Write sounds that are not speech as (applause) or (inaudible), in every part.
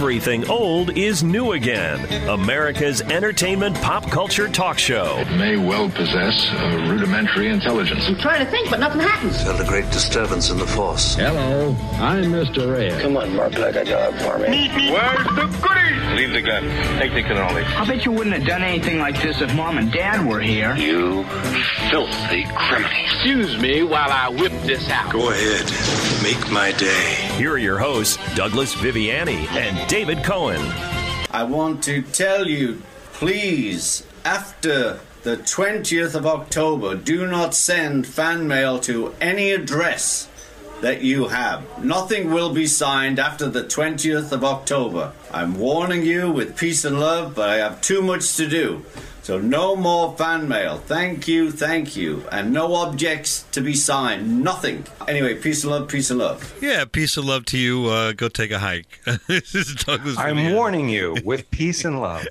everything old is new again. America's entertainment pop culture talk show. It may well possess a rudimentary intelligence. I'm trying to think, but nothing happens. Felt a great disturbance in the force. Hello, I'm Mr. Ed. Come on, Mark, like a job for me. Where's the goodies? Leave the gun. Take the cannoli. I bet you wouldn't have done anything like this if Mom and Dad were here. You filthy criminal. Excuse me while I whip this out. Go ahead. Make my day. Here are your hosts, Douglas Viviani and David Cohen. I want to tell you, please, after the 20th of October, do not send fan mail to any address that you have. Nothing will be signed after the 20th of October. I'm warning you with peace and love, but I have too much to do. So no more fan mail. Thank you, thank you. And no objects to be signed. Nothing. Anyway, peace and love, peace and love. Yeah, peace and love to you. Uh, go take a hike. (laughs) this is Douglas. I'm Viviani. warning you with (laughs) peace and love.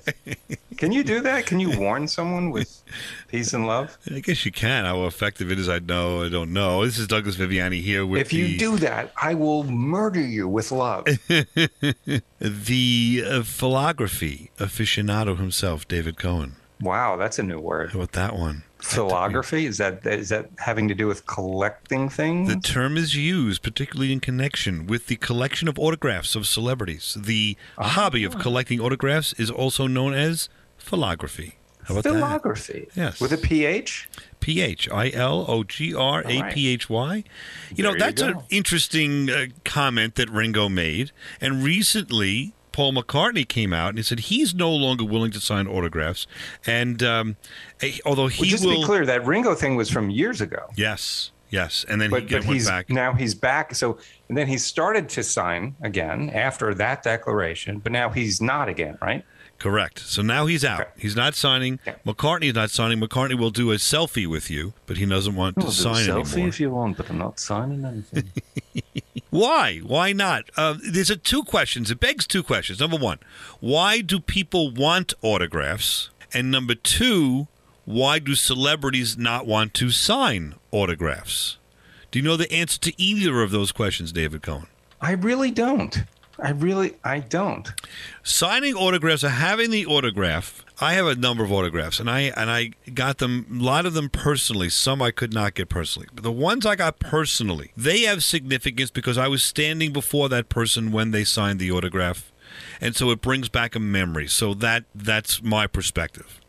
Can you do that? Can you warn someone with peace and love? I guess you can. How effective it is, I know. I don't know. This is Douglas Viviani here with If you the, do that, I will murder you with love. (laughs) the uh, philography aficionado himself, David Cohen. Wow, that's a new word. How about that one? Philography is that is that having to do with collecting things? The term is used particularly in connection with the collection of autographs of celebrities. The hobby of collecting autographs is also known as philography. How about that? Philography. Yes. With a PH? P H I L O G R A P H Y. You know, There you that's an interesting uh, comment that Ringo made. And recently, Paul McCartney came out and he said he's no longer willing to sign autographs. And um, although he Well, just will. to be clear, that Ringo thing was from years ago. Yes, yes. And then But, he but went he's back. now he's back. So and then he started to sign again after that declaration, but now he's not again, right? Correct. So now he's out. Okay. He's not signing. Okay. McCartney's not signing. McCartney will do a selfie with you, but he doesn't want to sign a selfie anymore. If you want, but I'm not signing anything. (laughs) Why? Why not? Uh, there's a two questions. It begs two questions. Number one, why do people want autographs? And number two, why do celebrities not want to sign autographs? Do you know the answer to either of those questions, David Cohen? I really don't. I really I don't. signing autographs or having the autograph i have a number of autographs and i and i got them a lot of them personally some i could not get personally. But the ones i got personally they have significance because i was standing before that person when they signed the autograph and so it brings back a memory. So that that's my perspective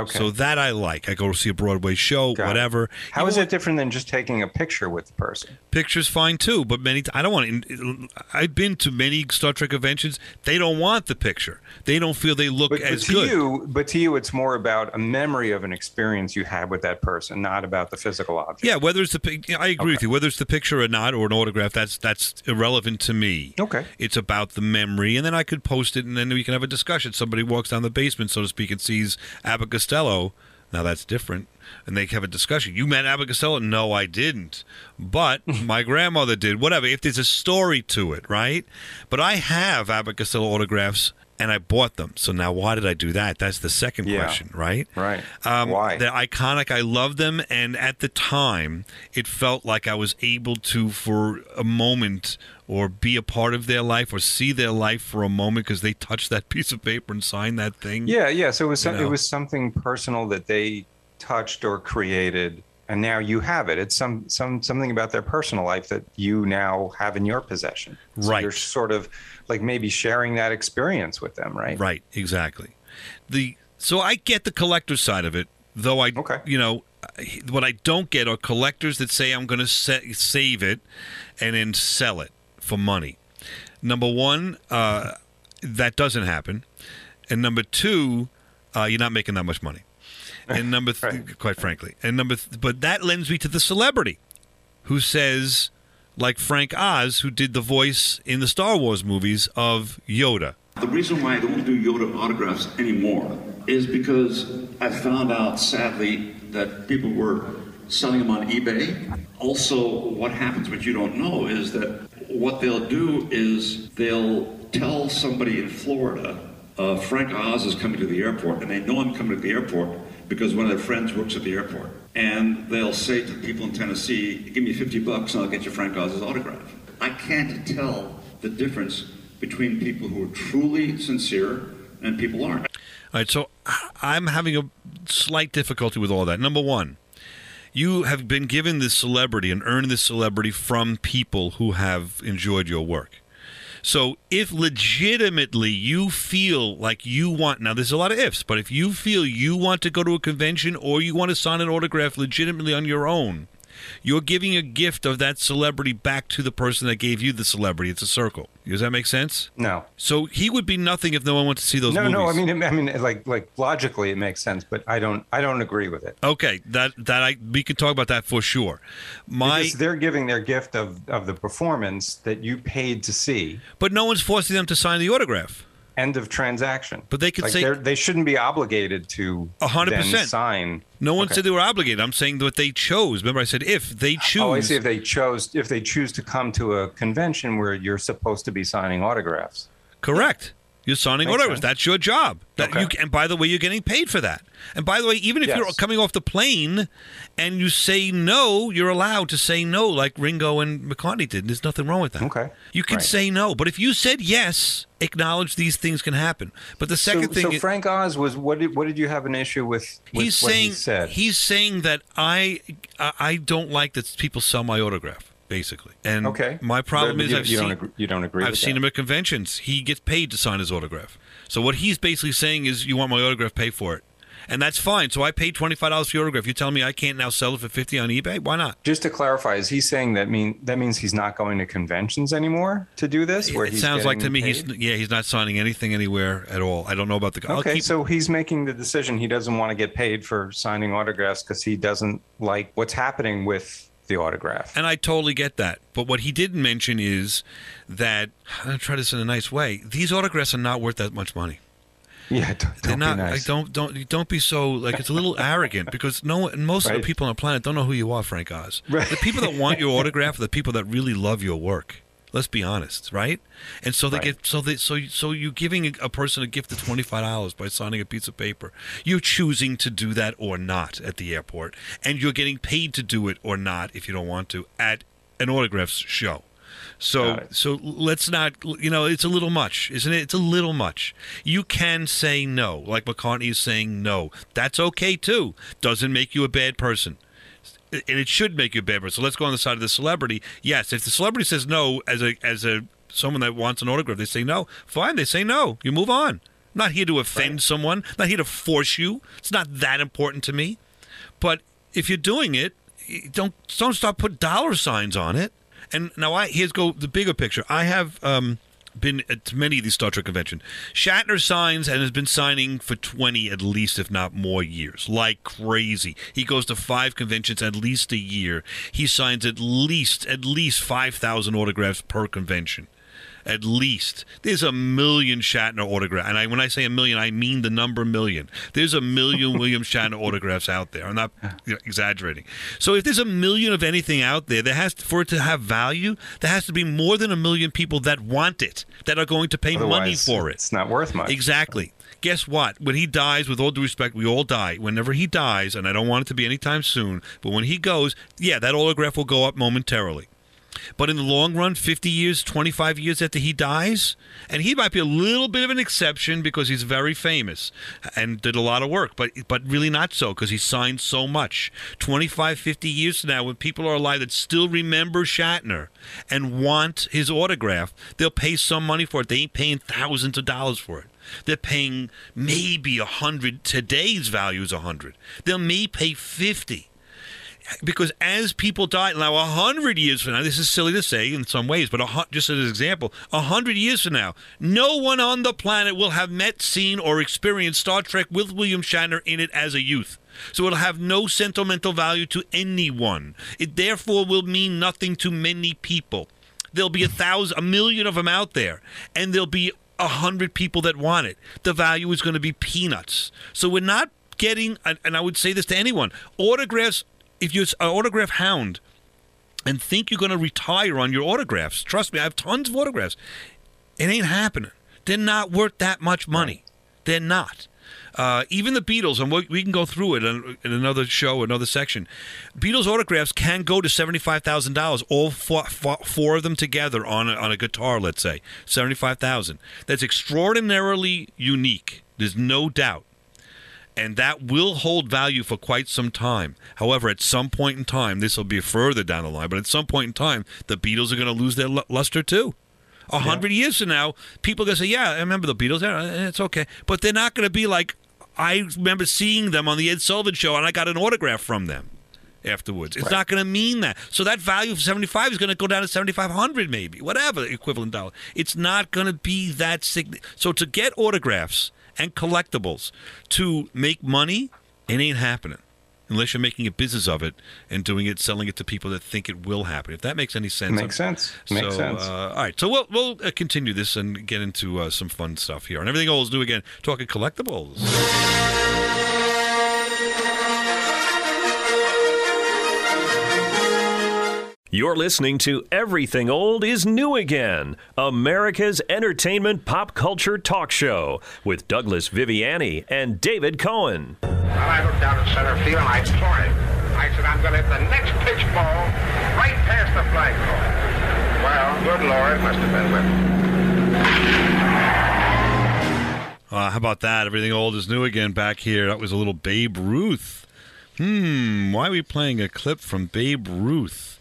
Okay. so that i like i go to see a broadway show Got it. whatever How You is know it different than just taking a picture with the person? Pictures fine too, but many I don't want to. I've been to many Star Trek conventions. They don't want the picture. They don't feel they look But, but to good. you, but to you, it's more about a memory of an experience you had with that person, not about the physical object. Yeah, whether it's the I agree with you. Whether it's the picture or not, or an autograph, that's that's irrelevant to me. Okay. It's about the memory, and then I could post it, and then we can have a discussion. Somebody walks down the basement, so to speak, and sees Abbott Costello. Now that's different, and they have a discussion. You met Abbott Costello? No, I didn't, but (laughs) my grandmother did. Whatever. If there's a story to it, right? But I have Abbott Costello autographs. And I bought them. So now, why did I do that? That's the second Yeah. question, right? Right. Um, Why? They're iconic. I love them, and at the time, it felt like I was able to, for a moment, or be a part of their life, or see their life for a moment, because they touched that (laughs) piece of paper and signed that thing. Yeah, yeah. So it was You some, know. it was something personal that they touched or created, and now you have it. It's some some something about their personal life that you now have in your possession. So Right. You're sort of like maybe sharing that experience with them, right? Right. Exactly. The so I get the collector side of it, though. I Okay. you know what I don't get are collectors that say I'm going to sa- save it and then sell it for money. Number one, uh, that doesn't happen, and number two, uh, you're not making that much money. And number, th- (laughs) Right. quite frankly, and number, th- but that lends me to the celebrity, who says, like Frank Oz, who did the voice in the Star Wars movies of Yoda. The reason why I don't do Yoda autographs anymore is because I found out, sadly, that people were selling them on eBay. Also, what happens, which you don't know, is that what they'll do is they'll tell somebody in Florida, uh, Frank Oz is coming to the airport, and they know I'm coming to the airport because one of their friends works at the airport. And they'll say to people in Tennessee, give me 50 bucks and I'll get you Frank Oz's autograph. I can't tell the difference between people who are truly sincere and people aren't. All right, so I'm having a slight difficulty with all that. Number one, you have been given this celebrity and earned this celebrity from people who have enjoyed your work. So if legitimately you feel like you want, now there's a lot of ifs, but if you feel you want to go to a convention or you want to sign an autograph legitimately on your own, you're giving a gift of that celebrity back to the person that gave you the celebrity. It's a circle. Does that make sense? No. So he would be nothing if no one went to see those no, movies. no. I mean, I mean, like, like logically, it makes sense, but I don't, I don't agree with it. Okay, that that I we can talk about that for sure. My, because they're giving their gift of of the performance that you paid to see. but no one's forcing them to sign the autograph. End of transaction. But they could Like, say- they're- shouldn't be obligated to 100% sign. No one Okay. said they were obligated. I'm saying that they chose. Remember, I said if they choose. Oh, I see. If they chose, if they choose to come to a convention where you're supposed to be signing autographs. Correct. You're signing Makes autographs. sense. That's your job. That Okay. you, and by the way, you're getting paid for that. And by the way, even if Yes. you're coming off the plane and you say no, you're allowed to say no, like Ringo and McCartney did. There's nothing wrong with that. Okay. You can Right. say no, but if you said yes, acknowledge these things can happen. But the second so, thing, so Frank Oz was what did what did you have an issue with? with he's what saying he said. he's saying that I I I don't like that people sell my autograph. Basically, and Okay. my problem But is you- I've you seen don't agree- you don't agree I've seen that? him at conventions. He gets paid to sign his autograph. So what he's basically saying is, you want my autograph, pay for it, and that's fine. So I paid twenty five dollars for your autograph. You tell me I can't now sell it for fifty on eBay? Why not? Just to clarify, is he saying that mean that means he's not going to conventions anymore to do this? Where it sounds like to me he's yeah he's not signing anything anywhere at all. I don't know about the Okay, so he's making the decision. He doesn't want to get paid for signing autographs because he doesn't like what's happening with the autograph. And I totally get that. But what he didn't mention is that I'm gonna try this in a nice way. These autographs are not worth that much money. Yeah, don't, They're don't not. be Like, nice. don't don't don't be so like it's a little (laughs) arrogant because no one, most of the people on the planet don't know who you are, Frank Oz. Right. The people that want your (laughs) autograph are the people that really love your work. Let's be honest, right? And so they Right. get so they so you- so you're giving a, a person a gift of twenty five dollars by signing a piece of paper. You're choosing to do that or not at the airport, and you're getting paid to do it or not if you don't want to at an autographs show. So so let's not you know it's a little much, isn't it? It's a little much. You can say no, like McCartney is saying no. That's okay too. Doesn't make you a bad person. And it should make you a bad person. So let's go on the side of the celebrity. Yes, if the celebrity says no as a as a someone that wants an autograph, they say no. Fine, they say no. You move on. I'm not here to offend someone. I'm not here to force you. It's not that important to me. But if you're doing it, don't don't stop put dollar signs on it. And now I here's go the bigger picture. I have um, been at many of these Star Trek conventions. Shatner signs and has been signing for twenty at least, if not more years, like crazy. He goes to five conventions at least a year. He signs at least at least five thousand autographs per convention at least. There's a million Shatner autographs, and I, when I say a million, I mean the number million. There's a million (laughs) William Shatner autographs out there. I'm not you know, exaggerating. So if there's a million of anything out there, there has to, for it to have value, there has to be more than a million people that want it, that are going to pay money for it. It's not worth much. Exactly. Guess what? When he dies, with all due respect, we all die. Whenever he dies, and I don't want it to be anytime soon, but when he goes, yeah, that autograph will go up momentarily. But in the long run, 50 years, 25 years after he dies, and he might be a little bit of an exception because he's very famous and did a lot of work, but but really not so because he signed so much. 25, 50 years from now, when people are alive that still remember Shatner and want his autograph, they'll pay some money for it. They ain't paying thousands of dollars for it. They're paying maybe a hundred. Today's value is a hundred. They may pay fifty because as people die now, a hundred years from now, this is silly to say in some ways, but a, just as an example, a hundred years from now, no one on the planet will have met, seen, or experienced Star Trek with William Shatner in it as a youth. So it'll have no sentimental value to anyone. It therefore will mean nothing to many people. There'll be a thousand, a million of them out there, and there'll be a hundred people that want it. The value is going to be peanuts. So we're not getting, and and I would say this to anyone, autographs. If you're an autograph hound and think you're going to retire on your autographs, trust me, I have tons of autographs. It ain't happening. They're not worth that much money. They're not. Uh, even the Beatles, and we, we can go through it in, in another show, another section. Beatles autographs can go to seventy-five thousand dollars. All four, four, four of them together on a, on a guitar, let's say seventy-five thousand. That's extraordinarily unique. There's no doubt and that will hold value for quite some time. However, at some point in time, this will be further down the line, but at some point in time, the Beatles are going to lose their lu- luster too. A hundred years from now, people are going to say, "Yeah, I remember the Beatles. Yeah, eh, it's okay," but they're not going to be like, "I remember seeing them on the Ed Sullivan Show, and I got an autograph from them." Afterwards, it's not going to mean that. So that value of seventy five is going to go down to seventy five hundred, maybe whatever equivalent dollar. It's not going to be that sig. So to get autographs and collectibles to make money, it ain't happening unless you're making a business of it and doing it, selling it to people that think it will happen. If that makes any sense, Makes sense. Makes sense. Uh, all right, so we'll we'll uh, continue this and get into uh, some fun stuff here, and everything old is new again. Talking collectibles. You're listening to Everything Old is New Again, America's entertainment pop culture talk show with Douglas Viviani and David Cohen. Well, I looked down at center field and I pointed. I said, I'm going to hit the next pitch ball right past the flagpole. Well, good Lord, it must have been with Uh, how about that? Everything old is new again back here. That was a little Babe Ruth. Hmm, why are we playing a clip from Babe Ruth?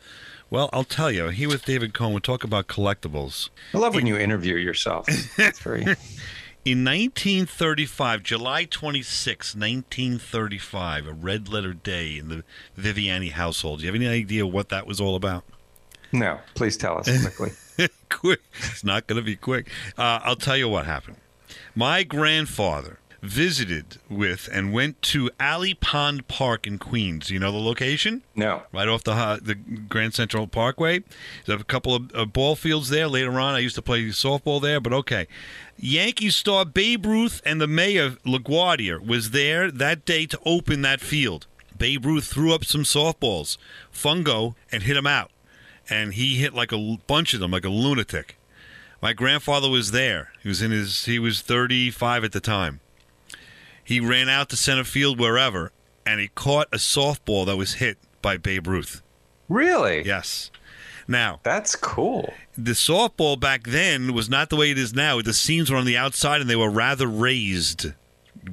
Well, I'll tell you. he with David Cohen, we'll talk about collectibles. I love when you interview yourself. It's very. (laughs) In 1935, July 26, 1935, a red letter day in the Viviani household. Do you have any idea what that was all about? No, please tell us quickly. (laughs) quick. It's not going to be quick. Uh, I'll tell you what happened. My grandfather visited with and went to Alley Pond Park in Queens. You know the location? No. Right off the uh, the Grand Central Parkway. There's a couple of uh, ball fields there. Later on, I used to play softball there, but okay. Yankee star Babe Ruth and the mayor LaGuardia was there that day to open that field. Babe Ruth threw up some softballs, fungo, and hit them out. And he hit like a bunch of them, like a lunatic. My grandfather was there. He was in his he was 35 at the time. He ran out to center field wherever and he caught a softball that was hit by Babe Ruth. Really? Yes. Now, that's cool. The softball back then was not the way it is now. The seams were on the outside and they were rather raised.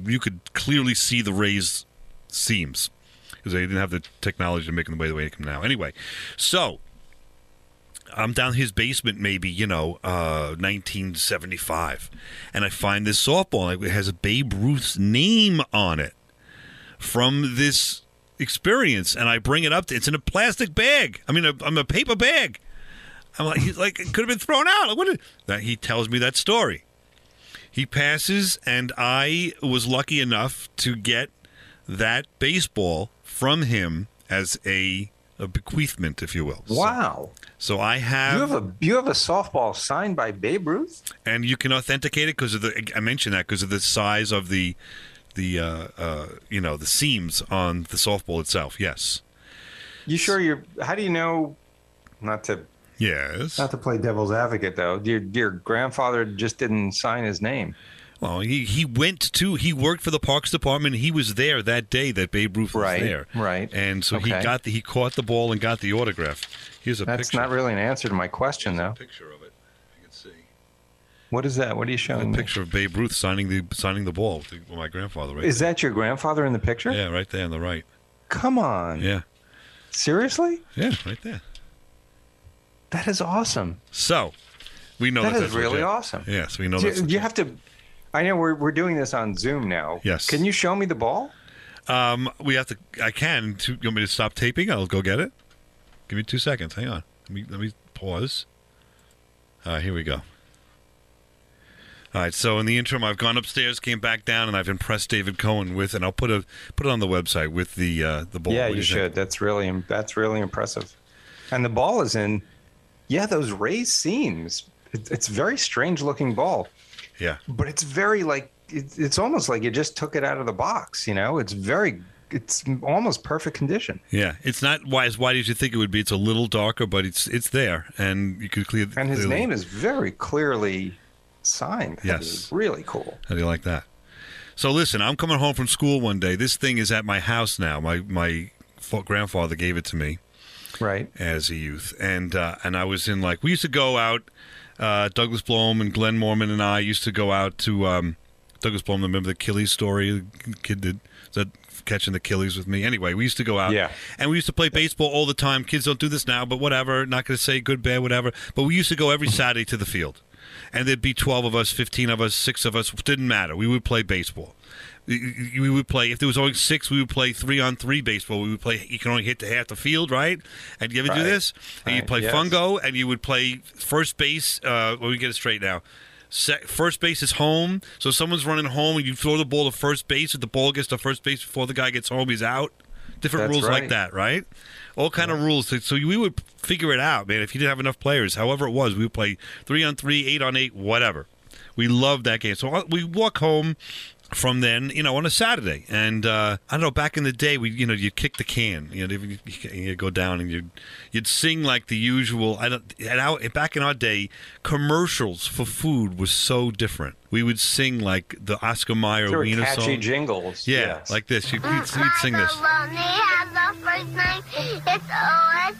You could clearly see the raised seams because they didn't have the technology to make them the way they come now. Anyway, so I'm down his basement, maybe you know, uh, 1975, and I find this softball. It has a Babe Ruth's name on it from this experience, and I bring it up. To, it's in a plastic bag. I mean, a, I'm a paper bag. I'm like, he's like, it could have been thrown out. Like, what? That he tells me that story. He passes, and I was lucky enough to get that baseball from him as a, a bequeathment, if you will. So- Wow. So, I have, You have a you have a softball signed by Babe Ruth. and you can authenticate it because of the. I mentioned that because of the size of the, the uh, uh, you know, the seams on the softball itself. Yes. You sure you're? How do you know? Not to Yes. not to play devil's advocate though. Your your grandfather just didn't sign his name. Well, he, he went to he worked for the Parks Department. He was there that day that Babe Ruth was Right, there. right. And so he got the, he caught the ball and got the autograph. Here's a That's picture. not really an answer to my question though. picture of it. You can see What is that? What are you a showing me? picture of Babe Ruth signing the signing the ball to my grandfather. Right. Is that your grandfather in the picture? Yeah, right there on the right. Come on. Yeah, Seriously? yeah, right there. That is awesome. So we know That that, is that's really legit. awesome. Yes, we know do you have to? I know we're we're doing this on Zoom now. Yes. Can you show me the ball? Um, we have to. I can. To, you want me to stop taping? I'll go get it. Give me two seconds. Hang on. Let me let me pause. Here we go. All right. So in the interim, I've gone upstairs, came back down, and I've impressed David Cohen with, and I'll put a put it on the website with the uh, the ball. yeah, What you think? should. That's really that's really impressive. And the ball is in. Yeah, those raised seams. It, it's very strange looking ball, Yeah. but it's very like it, it's almost like you just took it out of the box. You know, it's very it's almost perfect condition. Yeah, it's not why as wide as you think it would be. It's a little darker, but it's it's there, and you could clear. And his clearly- name is very clearly signed. That Yes. really cool. How do you like that? So listen, I'm coming home from school one day. This thing is at my house now. My my grandfather gave it to me Right. as a youth, and uh, and I was in like we used to go out. Uh, Douglas Blom and Glenn Mormon and I used to go out to um, Douglas Blom. Remember the Achilles story? The kid that that catching the Achilles with me. Anyway, we used to go out. Yeah. And we used to play baseball all the time. Kids don't do this now, but whatever. Not going to say good, bad, whatever. But we used to go every Saturday to the field. And there'd be 12 of us, 15 of us, six of us. Didn't matter. We would play baseball. We would play, if there was only six, we would play three on three baseball. We would play, you can only hit to half the field, right? And you ever do this? And you'd play yes. fungo, and you would play first base. Uh, let me get it straight now. First base is home, so someone's running home, and you throw the ball to first base. If the ball gets to first base before the guy gets home, he's out. Different That's rules like that, right? All kind of rules. So, so we would figure it out, man. If you didn't have enough players, however it was, we would play three on three, eight on eight, whatever. We loved that game. So uh, we walk home from then, you know, on a Saturday, and uh, I don't know. Back in the day, we, you know, you'd kick the can, you know, you, you go down and you'd you'd sing like the usual. I don't. And our, back in our day, commercials for food was so different. We would sing like the Oscar Mayer There were Wiener catchy song. jingles. Yeah, yes. like this. You'd, you'd, you'd sing this. My baloney has a first name. It's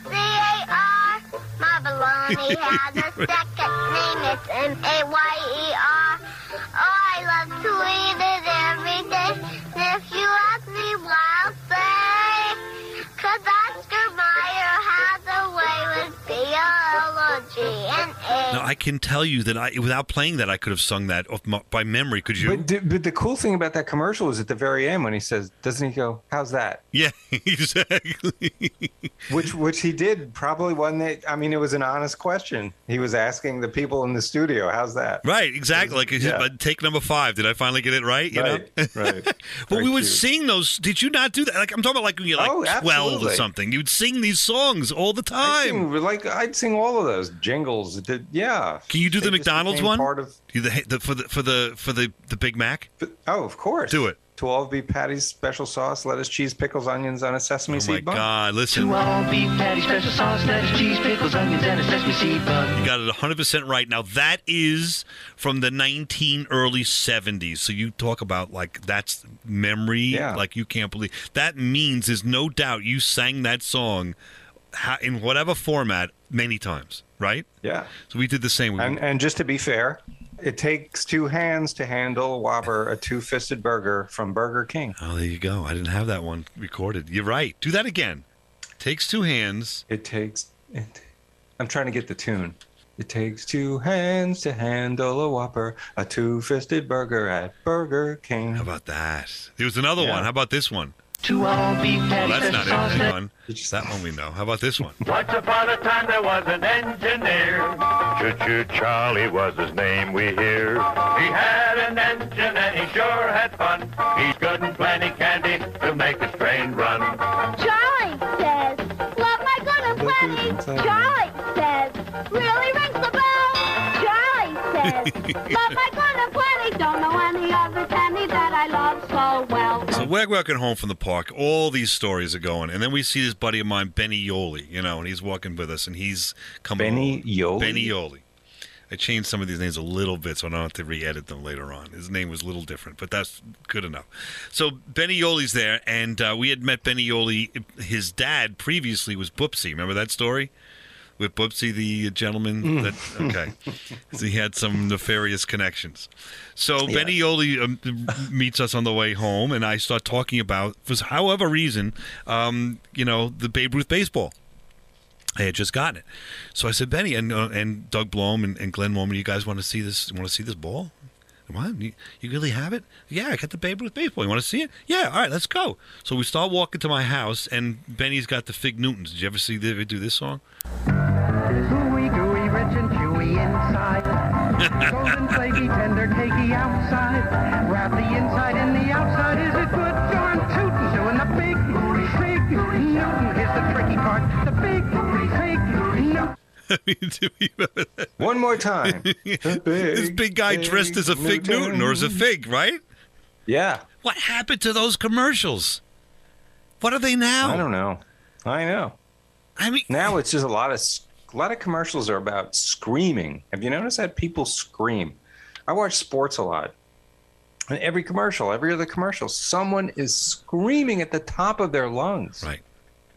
O-S-C-A-R. My baloney (laughs) has a second name. It's M-A-Y-E-R. Oh, I love to eat it every day. Now I can tell you that I, without playing that, I could have sung that off my, by memory. Could you? But, d- but the cool thing about that commercial is at the very end when he says, doesn't he go, how's that? yeah, (laughs) exactly. Which which he did probably one that? I mean, it was an honest question. He was asking the people in the studio, how's that? Right, exactly. Like Yeah. take number five. Did I finally get it right? You Right, know, right. (laughs) but Very we would cute. sing those. Did you not do that? Like I'm talking about, like when you're like Oh, twelve or something. You'd sing these songs all the time. sing, like I'd sing all of those jingles. Did- yeah. Can you do the McDonald's one? Part of, Do the, the for the for the for the the Big Mac? oh, of course. Do it. To all beef patties, special sauce, lettuce, cheese, pickles, onions on a sesame Oh seed my bun. God! Listen, Two all beef patty, special sauce, lettuce, cheese, pickles, onions, and a sesame seed bun. You got it 100% right. Now, that is from the 19 early 70s. So you talk about like that's memory, Yeah. like you can't believe. That means there's no doubt you sang that song ha- in whatever format many times, right? Yeah. So we did the same. And and just to be fair, it takes two hands to handle a Whopper, a two-fisted burger from Burger King. oh, there you go. I didn't have that one recorded. You're right. Do that again. Takes two hands. It takes. It, I'm trying to get the tune. It takes two hands to handle a Whopper, a two-fisted burger at Burger King. How about that? There was another Yeah. one. How about this one? Two all beef Well, that's not sauce, it. Hang lettuce. on. That one we know. How about this one? Once upon a time there was an engineer. Choo-choo Charlie was his name we hear. He had an engine and he sure had fun. He's good and plenty candy to make his train run. Charlie says, love my good and plenty. Charlie says, really rings the bell. Charlie says, (laughs) love we're walking home from the park. All these stories are going, and then we see this buddy of mine, Benny Yoli. You know, and he's walking with us, and he's coming. Benny Yoli? Benny Yoli. I changed some of these names a little bit, so I don't have to re-edit them later on. His name was a little different, but that's good enough. So Benny Yoli's there, and uh, we had met Benny Yoli. His dad previously was Boopsy. Remember that story? With Boopsy, the gentleman that okay, so (laughs) he had some nefarious connections. So Benny Yoli um, meets us on the way home, and I start talking about, for however reason, um, you know, the Babe Ruth baseball. I had just gotten it, so I said, Benny and uh, and Doug Blom and, and Glenn Mormon, you guys want to see this? Want to see this ball? What? You, you really have it? Yeah, I got the Babe Ruth baseball. You want to see it? Yeah. All right, let's go. So we start walking to my house, and Benny's got the Fig Newtons. Did you ever see the, do this song? Golden, flaky, tender, cakey outside. Wrap the inside in the outside. Is it good? Darn tootin' doing the big, big Newton. Here's the tricky part. The big, big Newton. One more time. (laughs) this big guy dressed as a Fig Newton or as a fig, right? Yeah. What happened to those commercials? What are they now? I don't know. I know. I mean, now it's just a lot of a lot of commercials are about screaming. Have you noticed that people scream? I watch sports a lot, And every commercial, every other commercial, someone is screaming at the top of their lungs. Right.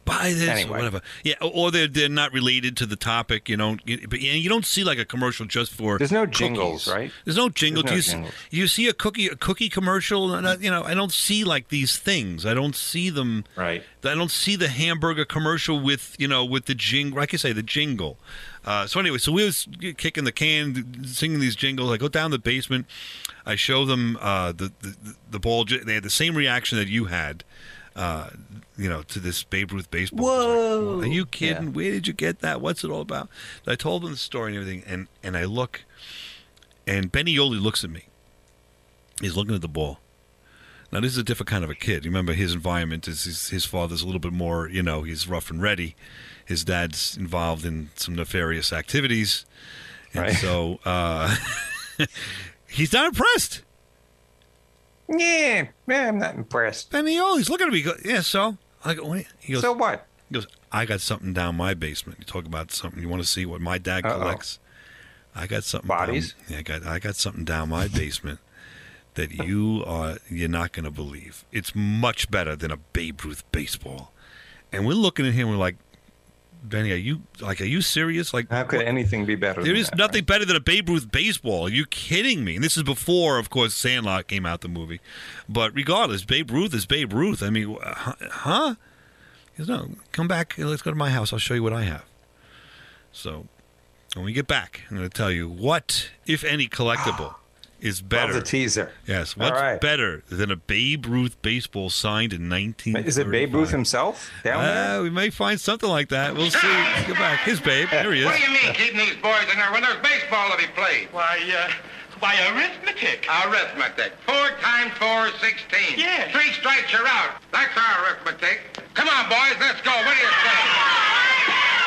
Buy this Anyway. or whatever. Yeah, or- they're they're not related to the topic. You know, but you you don't see like a commercial just for. There's no cookies. jingles, right? There's no jingle. There's no do you, see, jingles. you see a cookie a cookie commercial? And I, you know, I don't see like these things. I don't see them. Right. I don't see the hamburger commercial with you know with the jingle. Like I say, the jingle. Uh, so anyway, so we was kicking the can, singing these jingles. I go down the basement. I show them uh, the, the the ball. They had the same reaction that you had. Uh, you know, to this Babe Ruth baseball. Whoa! Are you kidding? Yeah. Where did you get that? What's it all about? I told him the story and everything, and and I look, and Benny Yoli looks at me. He's looking at the ball. Now this is a different kind of a kid. You remember his environment is his, his father's a little bit more, you know, he's rough and ready. His dad's involved in some nefarious activities, and Right. so uh, (laughs) he's not impressed. Yeah, man, I'm not impressed. And he always looking at me. goes, Yeah, so I go. What? He goes. So what? He goes, I got something down my basement. You talk about something. You want to see what my dad Uh-oh. collects? I got something. Bodies? Down, yeah, I got I got something down my basement that you are you're not going to believe. It's much better than a Babe Ruth baseball. And we're looking at him. We're like, Benny, are you like, are you serious? Like, How could what- anything be better? there than is that, nothing better than a Babe Ruth baseball. Are you kidding me? And this is before, of course, Sandlot came out, the movie. But regardless, Babe Ruth is Babe Ruth. I mean, uh, huh? He goes, no, come back. Let's go to my house. I'll show you what I have. So when we get back, I'm going to tell you what, if any, collectible (gasps) (laughs) is Love better. the teaser. Yes, what's right. better than a Babe Ruth baseball signed in 19? Is it Babe Ruth himself down there? Uh, we may find something like that. We'll see. Let's get back. His Babe. (laughs) Here he is. What do you mean keeping these boys in there when there's baseball to be played? Why, uh, why, arithmetic. Arithmetic. Four times four is 16. Yeah. Three strikes, you're out. That's our arithmetic. Come on, boys, let's go. What do you say?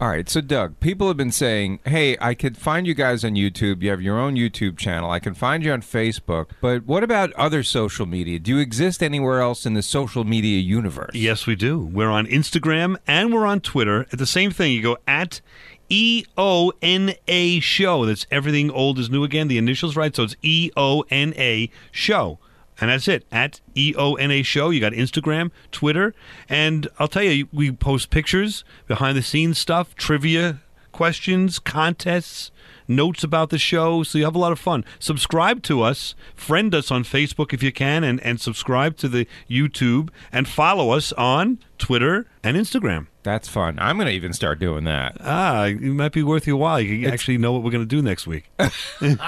All right, so Doug, people have been saying, "Hey, I could find you guys on YouTube. You have your own YouTube channel. I can find you on Facebook. But what about other social media? Do you exist anywhere else in the social media universe?" Yes, we do. We're on Instagram and we're on Twitter. At the same thing, you go at E O N A show. That's everything old is new again. The initials right, so it's E O N A show. And that's it. At E O N A show. You got Instagram, Twitter, and I'll tell you, we post pictures, behind the scenes stuff, trivia questions, contests, notes about the show. So you have a lot of fun. Subscribe to us, friend us on Facebook if you can, and, and subscribe to the YouTube and follow us on Twitter and Instagram. That's fun. I'm going to even start doing that. Ah, it might be worth your while. You can actually know what we're going to do next week. (laughs) Good.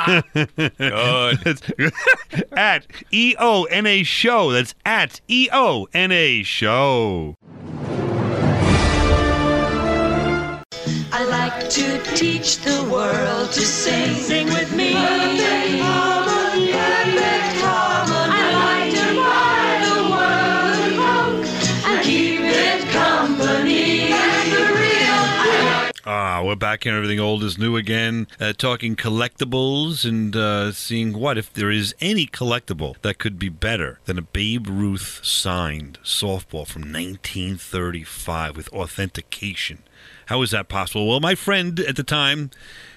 (laughs) at E O N A show. That's at E O N A show. To teach the world to sing. Sing with me. I like to ride the world and keep it company. Ah, we're back here. Everything old is new again. Uh, talking collectibles and uh, seeing what if there is any collectible that could be better than a Babe Ruth signed softball from 1935 with authentication. How is that possible? Well, my friend at the time,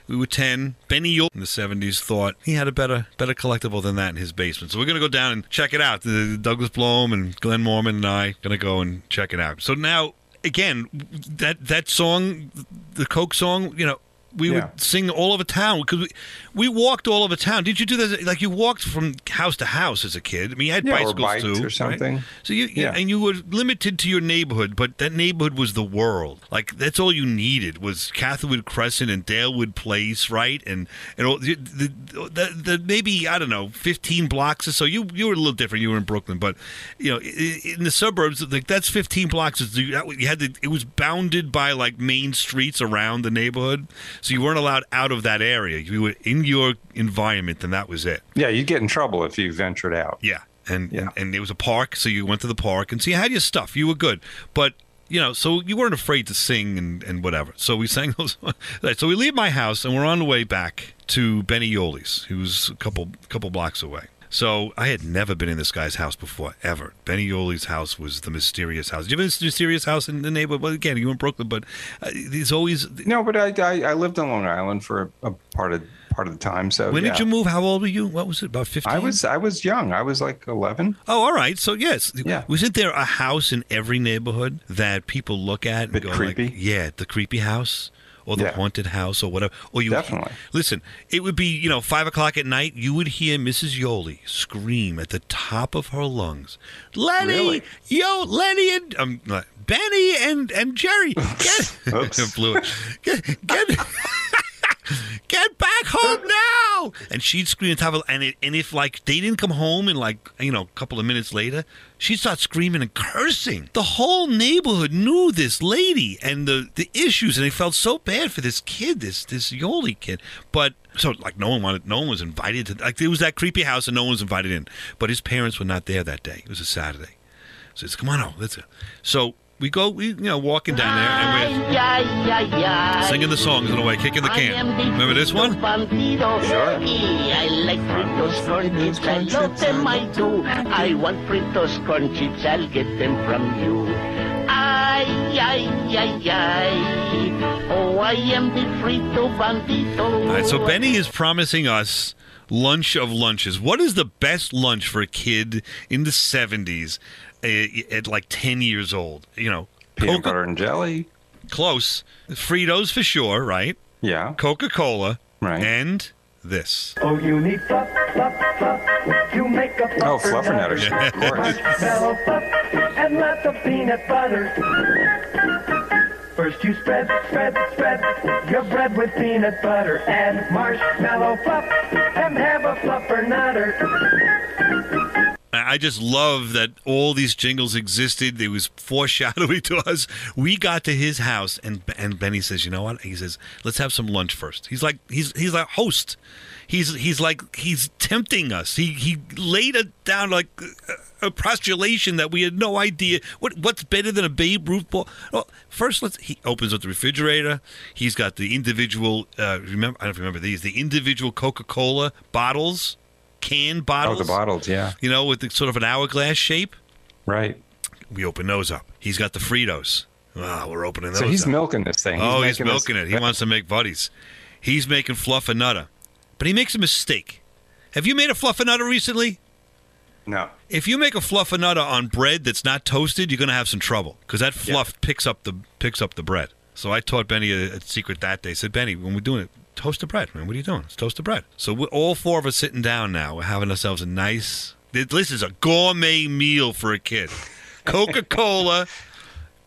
we were 10, Benny Yule in the 70s, thought he had a better better collectible than that in his basement. So we're going to go down and check it out. The Douglas Blom and Glenn Mormon and I going to go and check it out. So now, again, that that song, the Coke song, you know, we Yeah. would sing all over town because we, we walked all over town. Did you do that? Like you walked from house to house as a kid. I mean, you had Yeah, or bicycles bikes too, or right? something. So you, Yeah. and you were limited to your neighborhood, but that neighborhood was the world. Like that's all you needed was Catherwood Crescent and Dalewood Place, right? And and all, the, the, the, the maybe I don't know, fifteen blocks or so. You you were a little different. You were in Brooklyn, but you know, in the suburbs, like that's fifteen blocks. You had to. It was bounded by like main streets around the neighborhood, so you weren't allowed out of that area. You were in your environment, and that was it. Yeah, you'd get in trouble if you ventured out. Yeah, and, and and it was a park, so you went to the park and so you had your stuff. You were good, but you know, so you weren't afraid to sing and, and whatever. So we sang those. (laughs) Right, so we leave my house and we're on the way back to Benny Yoli's, who's a couple couple blocks away. So I had never been in this guy's house before, ever. Benny Yoli's house was the mysterious house. Did you have a mysterious house in the neighborhood? Well, again, you were in Brooklyn, but uh, there's always No, but I, I I lived on Long Island for a, a part of part of the time. So when yeah. did you move? How old were you? What was it? About fifteen. I was I was young. I was like eleven. Oh, all right. So yes, Yeah. wasn't there a house in every neighborhood that people look at and go creepy? like, yeah, the creepy house or the Yeah. haunted house or whatever? Or you Definitely. listen. It would be you know five o'clock at night. You would hear Mrs. Yoli scream at the top of her lungs, "Lenny, Really? yo, Lenny and um, uh, Benny and and Jerry, (laughs) get Oops. (laughs) blew it. Get, get (laughs) get back home now! And she'd scream at top of and, it, and if like they didn't come home in like you know a couple of minutes later she'd start screaming and cursing. The whole neighborhood knew this lady and the the issues and they felt so bad for this kid this this yoli kid. But so like no one wanted no one was invited to like it was that creepy house and no one was invited in. But his parents were not there that day. It was a saturday. So it's come on out let's Go. so we go we you know walking down there and we're singing the songs in a way, kicking the can. Remember this one? Sure. I like Fritos corn chips. I love them, I do. I want Fritos corn chips. I'll get them from you. Ay, ay, ay, ay. Oh, I am the Frito Bandito. All right, so Benny is promising us lunch of lunches. What is the best lunch for a kid in the 70s uh, at like 10 years old? You know, Peanut Coca- butter and jelly. close. Fritos for sure, right? Yeah. Coca Cola. Right. And this. Oh, you need fluff, fluff, fluff. You make a Oh, fluffernutter. fluffernutter, (laughs) of course. Marshmallow fluff and lots of peanut butter. First you spread, spread, spread your bread with peanut butter and marshmallow fluff and have a fluffernutter. I just love that all these jingles existed. It was foreshadowing (laughs) to us. We got to his house, and and Benny says, "You know what?" He says, "Let's have some lunch first. He's like he's he's like host. He's he's like he's tempting us. He he laid it down like a, postulation that we had no idea. What what's better than a Babe Ruth ball? Well, first let's. He opens up the refrigerator. He's got the individual. Uh, remember, I don't remember these. The individual Coca Cola bottles, can Oh, bottles. the bottles. Yeah. You know, with the, sort of an hourglass shape. Right. We open those up. He's got the Fritos. Ah, we're opening those. So he's up. milking this thing. oh, he's making this- milking it. He wants to make buddies. He's making fluffernutter, but he makes a mistake. Have you made a fluffernutter recently? No. If you make a fluffernutter on bread that's not toasted, you're going to have some trouble because that fluff picks up the picks up the bread. So I taught Benny a, a secret that day. I said, Benny, when we're doing it, toast of bread, man. What are you doing? It's toast of bread. So we're, all four of us sitting down now. We're having ourselves a nice. This is a gourmet meal for a kid. (laughs) Coca Cola,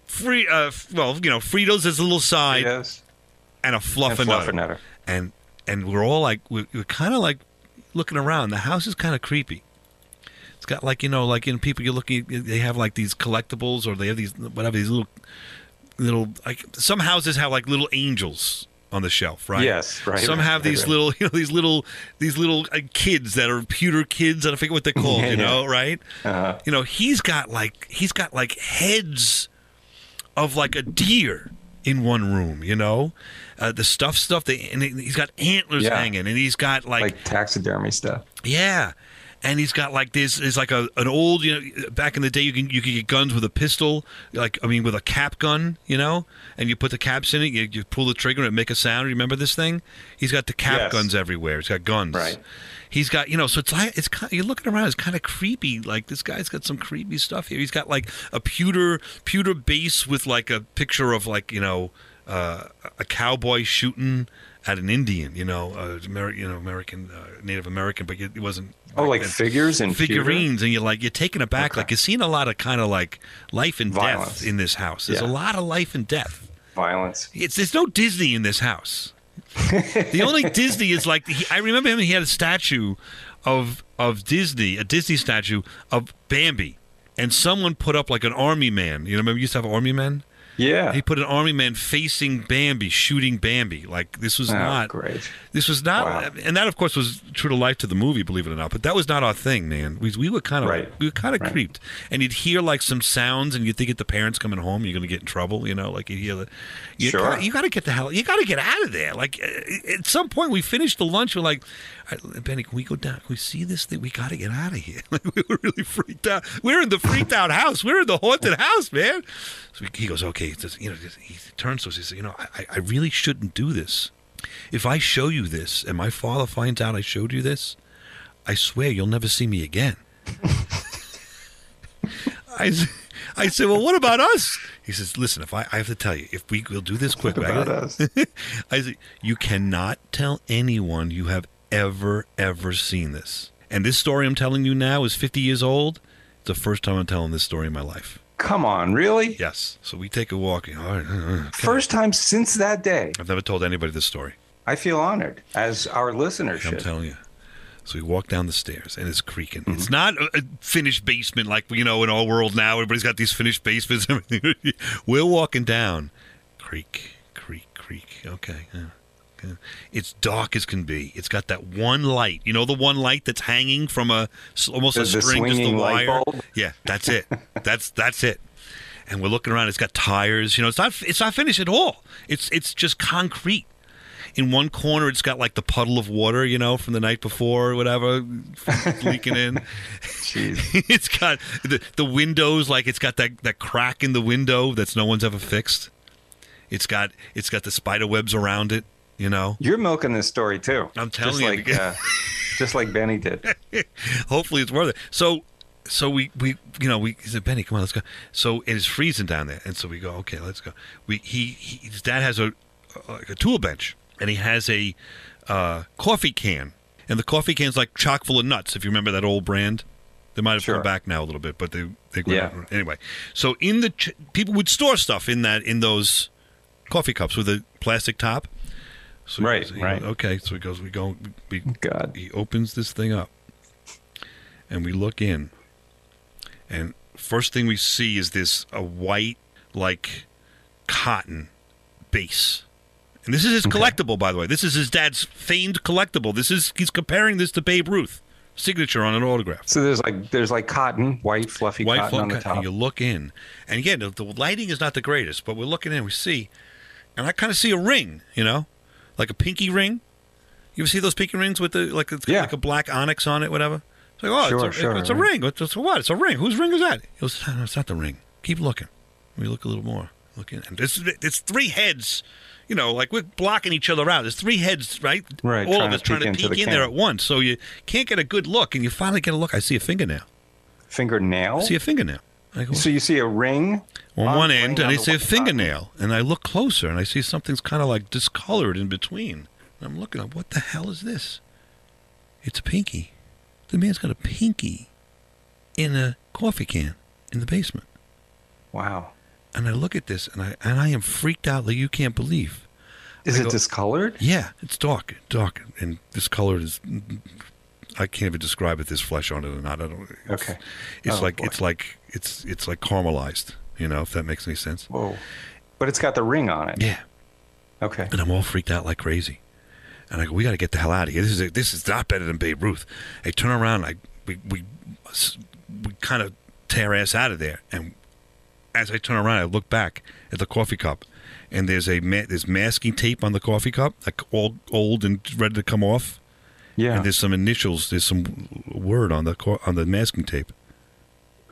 free. Uh, well, you know, Fritos as a little side, Yes. and a fluffernutter. fluffernutter. And and we're all like, we're, we're kind of like looking around. The house is kind of creepy. It's got like you know, like in people you're looking, they have like these collectibles or they have these whatever these little little like some houses have like little angels on the shelf, right? Yes, right, Some have right, these right. little, (laughs) you know, these little, these little uh, kids that are pewter kids. I don't forget what they're (laughs) called. Yeah, you yeah. know, right? Uh-huh. You know, he's got like he's got like heads of like a deer in one room. You know, uh, the stuff stuff. They and he's got antlers Yeah. hanging, and he's got like, Like taxidermy stuff. yeah. And he's got like this is like a an old you know back in the day you can you could get guns with a pistol like I mean with a cap gun you know and you put the caps in it you, you pull the trigger and it make a sound. Remember this thing? He's got the cap Yes. guns everywhere. He's got guns. Right. he's got you know so it's like it's kind you're looking around it's kind of creepy. Like this guy's got some creepy stuff here. He's got like a pewter pewter base with like a picture of like you know uh, a cowboy shooting at an Indian you know uh, Ameri- you know American uh, Native American but it wasn't Oh, like then. figures and figurines, and you're like you're taken aback. Like you're seeing a lot of kind of like life and Violence. death in this house. There's Yeah. a lot of life and death. Violence. It's there's no Disney in this house. (laughs) the only Disney is like he, I remember him. He had a statue of of Disney, a Disney statue of Bambi, and someone put up like an army man. You know, remember we used to have army men. Yeah. He put an army man facing Bambi, shooting Bambi. Like this was Oh, not great. This was not, Wow. and that of course was true to life to the movie, believe it or not. But that was not our thing, man. We, we were kind of Right. we were kind of Right. creeped, and you'd hear like some sounds, and you'd think if the parents coming home, you're going to get in trouble. You know, like you hear the, you Sure. gotta- you got to get the hell, you got to get out of there. Like at some point, we finished the lunch. We're like, "All right, Benny, can we go down? Can we see this thing? We got to get out of here. (laughs) Like we were really freaked out. We're in the freaked out house. We're in the haunted house, man. So he goes, okay. You know, he turns to us. He says, you know, I, I really shouldn't do this. If I show you this and my father finds out I showed you this, I swear you'll never see me again. (laughs) I said, well, what about us? He says, listen, if I, I have to tell you, if we will do this quick, What I about gotta- us? (laughs) I said, you cannot tell anyone you have ever, ever seen this. And this story I'm telling you now is 50 years old. It's the first time I'm telling this story in my life. Come on, really? Yes. So we take a walk. All right, okay. First time since that day. I've never told anybody this story. I feel honored, as our listeners I'm should. telling you. So we walk down the stairs, and it's creaking. Mm-hmm. It's not a, finished basement like you know in our world now. Everybody's got these finished basements. everything. (laughs) We're walking down, creak, creak, creak. Okay, yeah, okay. Uh, it's dark as can be. It's got that one light. You know the one light that's hanging from a almost The- a the string, just light wire. Yeah, that's it. (laughs) that's that's it. And we're looking around. It's got tires. You know, it's not it's not finished at all. It's it's just concrete. In one corner, it's got like the puddle of water, you know, from the night before or whatever, (laughs) leaking in. (laughs) it's got the, the windows, like it's got that, that crack in the window that's no one's ever fixed. It's got it's got the spider webs around it, you know. You're milking this story too. I'm telling just you, like, uh, just like Benny did. (laughs) Hopefully, it's worth it. So, so we we you know we he said Benny, come on, let's go. So it is freezing down there, and so we go. Okay, let's go. We he, he his dad has a like a tool bench, and he has a uh, coffee can, and the coffee can's like chock full of nuts. If you remember that old brand, they might have Sure. come back now a little bit, but they they Yeah. anyway. So in the ch- people would store stuff in that in those coffee cups with a plastic top. So Right, goes- right. goes, okay, so he goes. We go. We, God. He opens this thing up, and we look in, and first thing we see is this a white like cotton base. And this is his collectible, by the way. This is his dad's famed collectible. This is he's comparing this to Babe Ruth signature on an autograph. So there's like there's like cotton, white fluffy White cotton on the top. and you look in, and again, the, the lighting is not the greatest, but we're looking in, we see, and I kind of see a ring, you know, like a pinky ring. You ever see those pinky rings with the like it's got Yeah. like a black onyx on it, whatever? It's like, oh, Sure, it's, a, sure, it's a ring. It's, it's a what? It's a ring. Whose ring is that? He goes, no, it's not the ring. Keep looking. We look a little more. Look in, and it's it's three heads. You know, like we're blocking each other out. There's three heads, right? Right, All of us trying to peek the in there at once, so you can't get a good look. And you finally get a look. I see a fingernail. Fingernail. I see a fingernail. I go, So you see a ring on on- one end, on and I the see a side. fingernail, and I look closer, and I see something's kind of like discolored in between. And I'm looking up, what the hell is this? It's a pinky. The man's got a pinky in a coffee can in the basement. Wow. And I look at this, and I and I am freaked out like you can't believe. Is I it go- discolored? Yeah, it's dark, dark, and discolored is. I can't even describe if there's flesh on it or not. I don't. It's, Okay. It's Oh, like boy. it's like it's it's like caramelized. You know, if that makes any sense. Whoa. But it's got the ring on it. Yeah. Okay. and I'm all freaked out like crazy. And I go, we got to get the hell out of here. This is this is not better than Babe Ruth. I turn around, I we we we kind of tear ass out of there. And as I turn around, I look back at the coffee cup, and there's a ma- there's masking tape on the coffee cup, like all old and ready to come off. Yeah. And there's some initials. There's some word on the on the masking tape.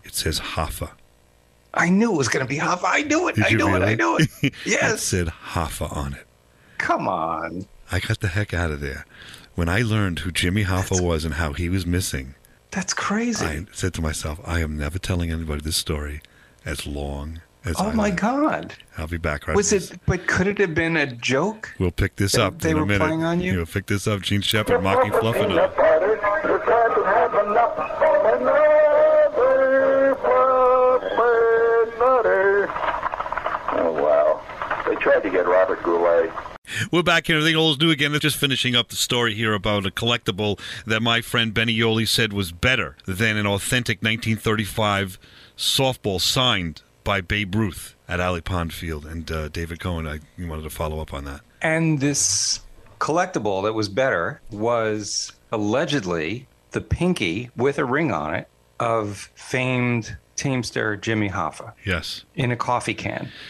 It says Hoffa. I knew it was going to be Hoffa. I knew it. Did I you knew it. I really? knew it. (laughs) Yes. it said Hoffa on it. Come on. I got the heck out of there. When I learned who Jimmy Hoffa was and how he was missing, That's crazy. I said to myself, I am never telling anybody this story as long as oh I my live. God. I'll be back right Was after this. it? But could it have been a joke? We'll pick this up they in a were minute. playing on you? We'll pick this up. Jean Shepherd mocking Fluffino. Oh, wow. They tried to get Robert Goulet. We're back here. Everything old is new again. They're just finishing up the story here about a collectible that my friend Benny Yoli said was better than an authentic 1935 softball signed by Babe Ruth at Alley Pond Field. And uh, David Cohen, I you wanted to follow up on that. And this collectible that was better was allegedly the pinky with a ring on it of famed teamster Jimmy Hoffa Yes. in a coffee can. (sighs)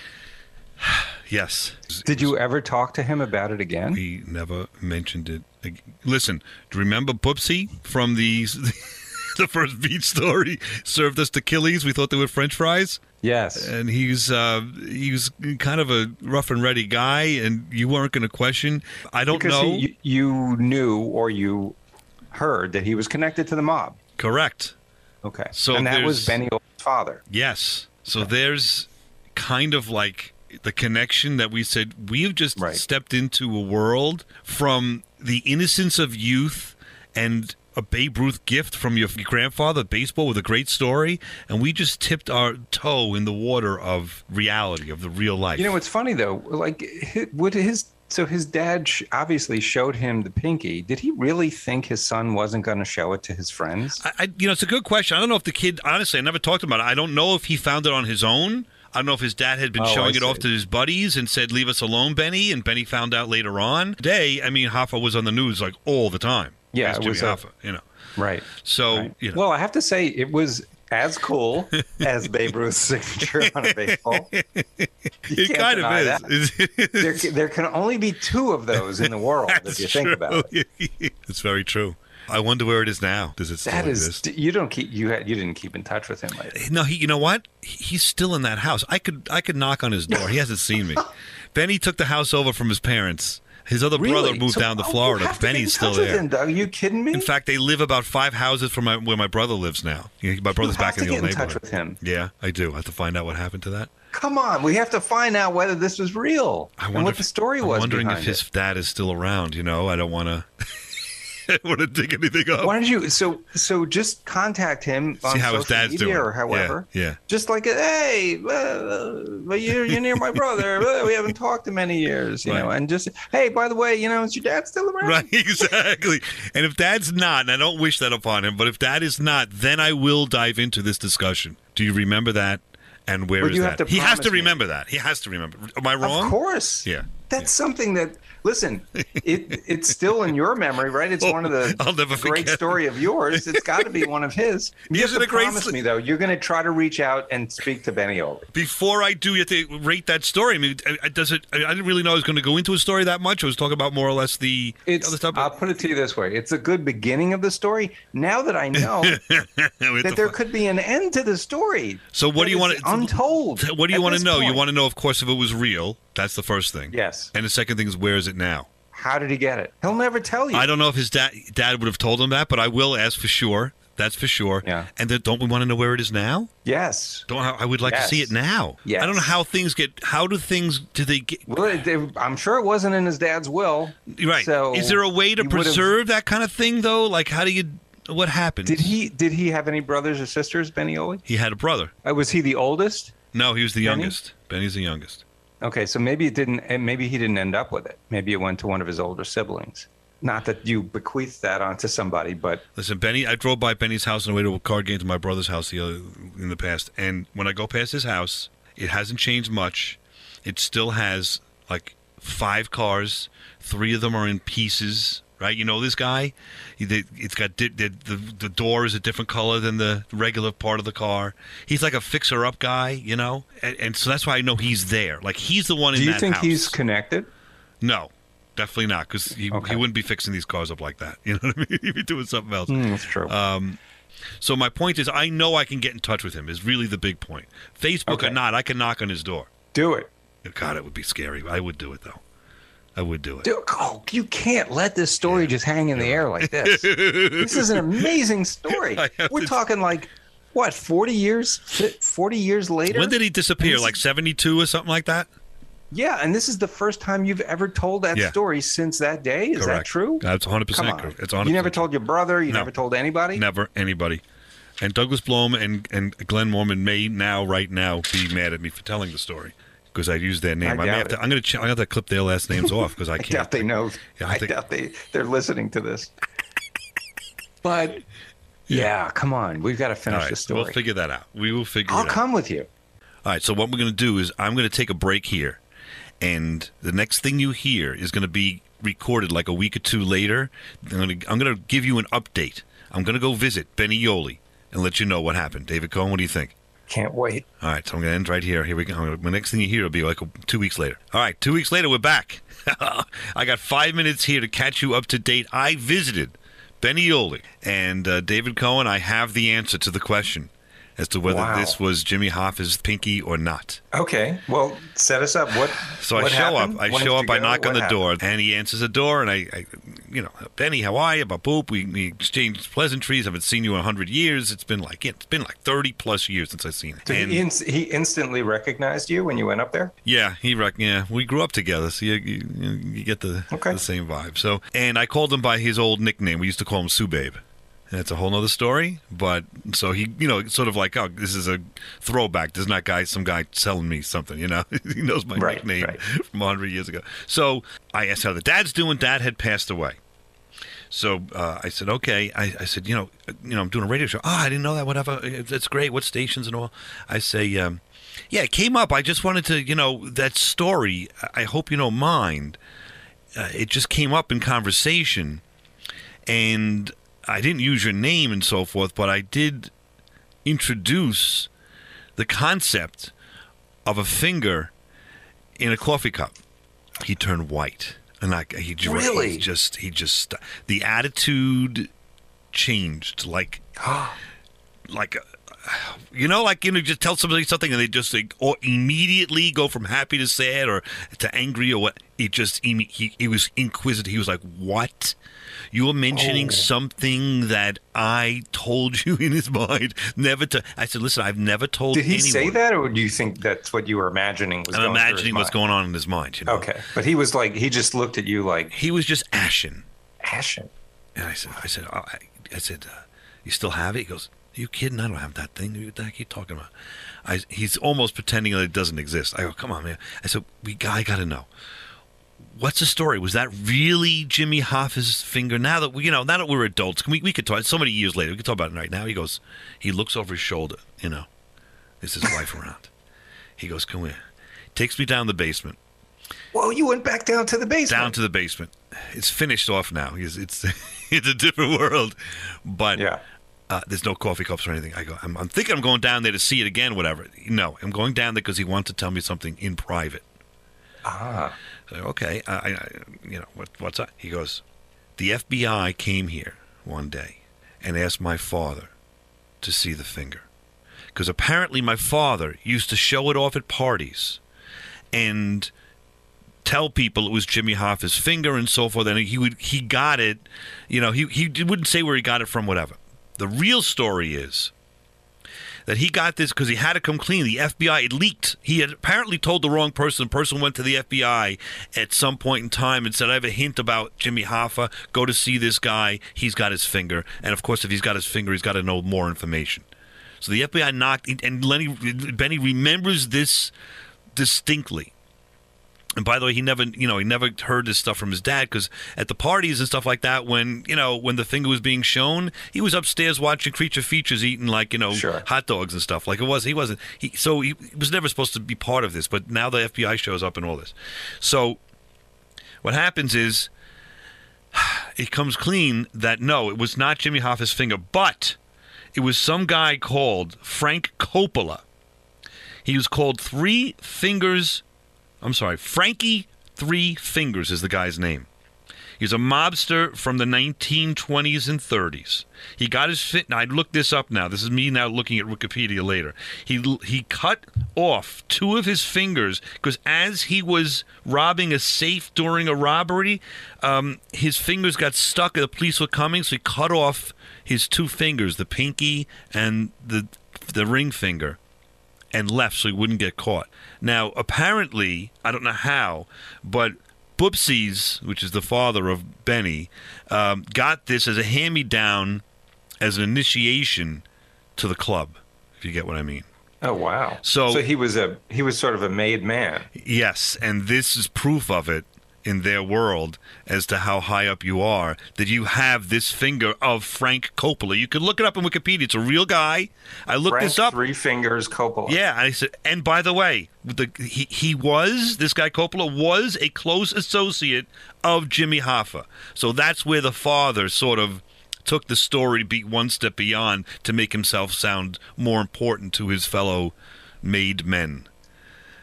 Yes. Did you ever talk to him about it again? He never mentioned it. ag- Listen, do you remember Poopsie from the (laughs) the first beach story? Served us Achilles. We thought they were French fries. Yes. And he's uh, he's kind of a rough and ready guy, and you weren't going to question. I don't because know. he- you, knew or you heard that he was connected to the mob. Correct. Okay. So and that was Benny Ol's father. Yes. So there's kind of like the connection that we said we've just stepped into a world from the innocence of youth and a Babe Ruth gift from your grandfather, baseball with a great story, and we just tipped our toe in the water of reality, of the real life. You know, it's funny though. Like, would his so his dad sh- obviously showed him the pinky. Did he really think his son wasn't going to show it to his friends? I, I, you know, it's a good question. I don't know if the kid, honestly, I never talked about it. I don't know if he found it on his own. I don't know if his dad had been Oh, showing I it off to his buddies and said, "Leave us alone, Benny." And Benny found out later on. Today, I mean, Hoffa was on the news like all the time. Yeah, As it Jimmy was a- you know. Right. So you know, Well, I have to say it was as cool (laughs) as Babe Ruth's signature on a baseball. (laughs) You it can't kind deny of is. that. (laughs) there, there can only be two of those in the world if you think about it. it's very true. I wonder where it is now. Does it still That exist? is, you don't keep you had, you didn't keep in touch with him lately. No, he. You know what? He's still in that house. I could. I could knock on his door. He hasn't seen me. Benny took the house over from his parents. His other brother moved So- down to Florida. have to Benny's still there. him, Are you kidding me? In fact, they live about five houses from my, where my brother lives now. My brother's back in the old in touch neighborhood. with him. Yeah, I do. I have to find out what happened to that. Come on, we have to find out whether this was real I and wonder what if- the story was. I'm wondering if his it. dad is still around. You know, I don't want to. (laughs) I want to dig anything up. Why don't you? So so just contact him on See how his dad's media doing. or however. Yeah, yeah. Just like hey, uh, but you're you're near my brother. Uh, (laughs) we haven't talked in many years, you know. And just hey, by the way, you know, is your dad still around? Right, (laughs) exactly. and if dad's not, and I don't wish that upon him, but if dad is not, then I will dive into this discussion. Do you remember that? And where is But you have that? to he has to promise me. remember that. He has to remember. Am I wrong? Of course. Yeah. That's something that listen, it it's still in your memory, right? It's one of the (laughs) I'll never great forget. story of yours. It's got to be one of his. (laughs) You Isn't have to promise st- me though, you're going to try to reach out and speak to Benny Oli. Before I do, you have to rate that story. I mean, does it? I I didn't really know I was going to go into a story that much. I was talking about more or less the It's, other stuff. I'll put it to you this way: it's a good beginning of the story. Now that I know (laughs) that there could be an end to the story. So what do you want? Untold. What do you want to know? You want to know, of course, if it was real. That's the first thing. Yes. And the second thing is, where is it now? How did he get it? He'll never tell you. I don't know if his dad dad would have told him that, but I will ask for sure. That's for sure. Yeah. And then don't we want to know where it is now? Yes. Don't I I would like to see it now. Yes. I don't know how things get. How do things? Do they get? Well, it- I'm sure it wasn't in his dad's will. Right. So is there a way to preserve that kind of thing though? Like, how do you? What happened? Did he? Did he have any brothers or sisters, Benny Oli? He had a brother. Uh, was he the oldest? No, he was the Benny? youngest. Benny's the youngest. Okay, so maybe it didn't. and Maybe he didn't end up with it. Maybe it went to one of his older siblings. Not that you bequeathed that onto somebody, but Listen, Benny. I drove by Benny's house on the way to a card game to my brother's house the other, in the past, and when I go past his house, it hasn't changed much. It still has like five cars. Three of them are in pieces. Right, you know this guy. It's got di- the, the the door is a different color than the regular part of the car. He's like a fixer-up guy, you know, and, and so that's why I know he's there. Like he's the one in that car. do you think house. he's connected? No, definitely not, because he, he wouldn't be fixing these cars up like that. (laughs) You know what I mean? He'd be doing something else. Mm, that's true. Um, so my point is, I know I can get in touch with him. Is really the big point. Facebook Okay. or not, I can knock on his door. Do it. God, it would be scary. I would do it though. I would do it. Dude, oh, you can't let this story just hang in the air like this. (laughs) this is an amazing story. (laughs) We're to- talking like what, forty years? Forty years later? When did he disappear? Like seventy-two or something like that? Yeah, and this is the first time you've ever told that Yeah. story since that day. Is that true? That's 100% Come on. correct. It's 100 You never told your brother. You No. never told anybody. Never anybody. And Douglas Blom and, and Glenn Mormon may now, right now, be mad at me for telling the story because I used their name. I, I may have to, I'm going to. Ch- I have to clip their last names off because I can't. (laughs) I doubt they know. Yeah, I I, think- doubt they they're listening to this. But (laughs) yeah, come on, we've got to finish right, the story. we'll figure that out. We will figure it out. I'll it out. come with you. All right, so what we're going to do is I'm going to take a break here. And the next thing you hear is going to be recorded like a week or two later. I'm going to, I'm going to give you an update. I'm going to go visit Benny Yoli and let you know what happened. David Cohen, what do you think? Can't wait. All right, so I'm going to end right here. Here we go. The next thing you hear will be like two weeks later. All right, two weeks later, we're back. (laughs) I got five minutes here to catch you up to date. I visited Benny Yoli and uh, David Cohen. I have the answer to the question as to whether Wow. this was Jimmy Hoffa's pinky or not. Okay, well, set us up. What? So I show happened? up. I When show up. I knock on the happened? door, and he answers the door, and I, I you know, Benny, how are you? Boop, we, we exchange pleasantries. haven't seen you in a hundred years. It's been like it's been like thirty plus years since I've seen it. So And- he, ins- he instantly recognized you when you went up there. Yeah, he rec- yeah, we grew up together, so you, you, you get the the same vibe. So, and I called him by his old nickname. We used to call him Sue Babe. And that's a whole nother story. But so he, you know, sort of like, oh, this is a throwback. There's not guy, some guy selling me something. You know, (laughs) he knows my Right, nickname right. from 100 years ago. So I asked how the dad's doing. Dad had passed away. So uh, I said, okay. I, I said, you know, you know, I'm doing a radio show. Oh, I didn't know that. Whatever. That's great. What stations and all? I say, um, yeah, it came up. I just wanted to, you know, that story. I I hope you don't mind. Uh, it just came up in conversation, and I didn't use your name and so forth, but I did introduce the concept of a finger in a coffee cup. He turned white, and I he ju- Really? he just he just the attitude changed like (gasps) like uh, you know like you know just tell somebody something and they just like or immediately go from happy to sad or to angry or what it just he he was inquisitive he was like what you were mentioning Oh. something that I told (laughs) you in his mind never to I said listen I've never told Did he anyone say that, or do you think that's what you were imagining was? I'm imagining what's mind? going on in his mind you know Okay, but he was like, he just looked at you like he was just ashen ashen. And I said, I said, oh, I, I said, uh, you still have it? He goes, are you kidding? I don't have that thing. What the heck are you talking about? I, he's almost pretending that it doesn't exist. I go, come on, man. I said, we, I got to know. What's the story? Was that really Jimmy Hoffa's finger? Now that we, you know, now that we're adults, can we, we could talk. So many years later, we could talk about it right now. He goes, he looks over his shoulder. You know, is his wife around? He goes, come here. Takes me down the basement. Well, you went back down to the basement. Down to the basement. It's finished off now. It's it's, (laughs) it's a different world, but yeah. Uh, there's no coffee cups or anything. I go. I'm, I'm thinking I'm going down there to see it again. Whatever. No, I'm going down there because he wants to tell me something in private. Ah. So, okay. I, I, you know what, what's up? He goes. The FBI came here one day and asked my father to see the finger because apparently my father used to show it off at parties and tell people it was Jimmy Hoffa's finger and so forth. And he would he got it, you know, he he wouldn't say where he got it from, whatever. The real story is that he got this because he had to come clean. The FBI it leaked. He had apparently told the wrong person. The person went to the FBI at some point in time and said, "I have a hint about Jimmy Hoffa. Go to see this guy. He's got his finger." And of course, if he's got his finger, he's got to know more information. So the FBI knocked, and Lenny Benny remembers this distinctly. And by the way, he never, you know, he never heard this stuff from his dad because at the parties and stuff like that, when you know, when the finger was being shown, he was upstairs watching creature features, eating like you know, hot dogs and stuff. Like it was, he wasn't. He so he was never supposed to be part of this. But now the FBI shows up and all this. So what happens is (sighs) it comes clean that no, it was not Jimmy Hoffa's finger, but it was some guy called Frank Coppola. He was called Three Fingers. I'm sorry, Frankie Three Fingers is the guy's name. He's a mobster from the 1920s and 30s. He got his fit. I looked this up now. This is me now looking at Wikipedia later. He he cut off two of his fingers because as he was robbing a safe during a robbery, um, his fingers got stuck. And the police were coming, so he cut off his two fingers, the pinky and the the ring finger and left so he wouldn't get caught. Now, apparently, I don't know how, but Boopsies, which is the father of Benny, um, got this as a hand me down as an initiation to the club, if you get what I mean. Oh wow! So- so he was a he was sort of a made man. Yes, and this is proof of it in their world as to how high up you are that you have this finger of Frank Coppola. You can look it up in Wikipedia. It's a real guy. I looked Frank this up. Three fingers Coppola. Yeah, and I said, and by the way, the, he he was this guy Coppola was a close associate of Jimmy Hoffa, so that's where the father sort of took the story to be one step beyond to make himself sound more important to his fellow made men.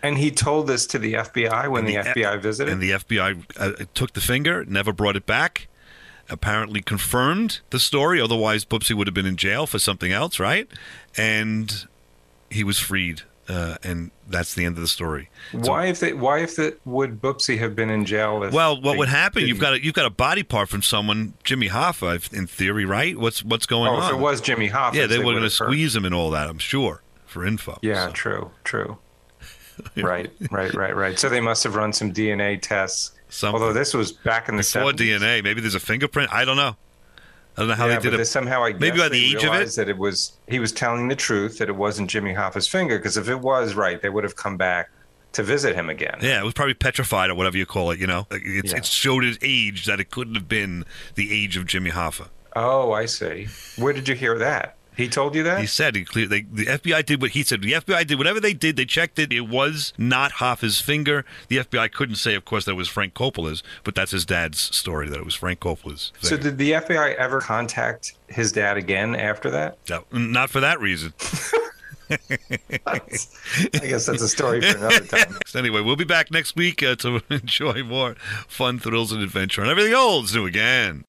And he told this to the FBI when the, the FBI visited. And the FBI uh, took the finger, never brought it back. apparently confirmed the story. Otherwise, Boopsy would have been in jail for something else, right? And he was freed, uh, and that's the end of the story. Why if they, why if the, would Boopsy have been in jail? Well, what would happen? You've got a, you've got a body part from someone, Jimmy Hoffa, in theory, right? What's what's going Oh, on? if it was Jimmy Hoffa, yeah, they, were going to would have heard. squeeze him and all that. I'm sure for info. Yeah, true, true. (laughs) right, right, right, right. So they must have run some DNA tests. Although this was back in the Before 70s. DNA, maybe there's a fingerprint. I don't know. I don't know how yeah, they did it. somehow I guess maybe by they the age of it. that it was he was telling the truth that it wasn't Jimmy Hoffa's finger because if it was right, they would have come back to visit him again. Yeah, it was probably petrified or whatever you call it. You know, it's, Yeah. it showed his age that it couldn't have been the age of Jimmy Hoffa. Oh, I see. Where did you hear that? He told you that? He said he clear. They, the FBI did what he said. The FBI did whatever they did. They checked it. It was not Hoffa's finger. The FBI couldn't say, of course, that it was Frank Coppola's, but that's his dad's story that it was Frank Coppola's. So did the FBI ever contact his dad again after that? No, not for that reason. (laughs) (laughs) I guess that's a story for another time. anyway, we'll be back next week uh, to (laughs) enjoy more fun, thrills, and adventure, and everything old is new again.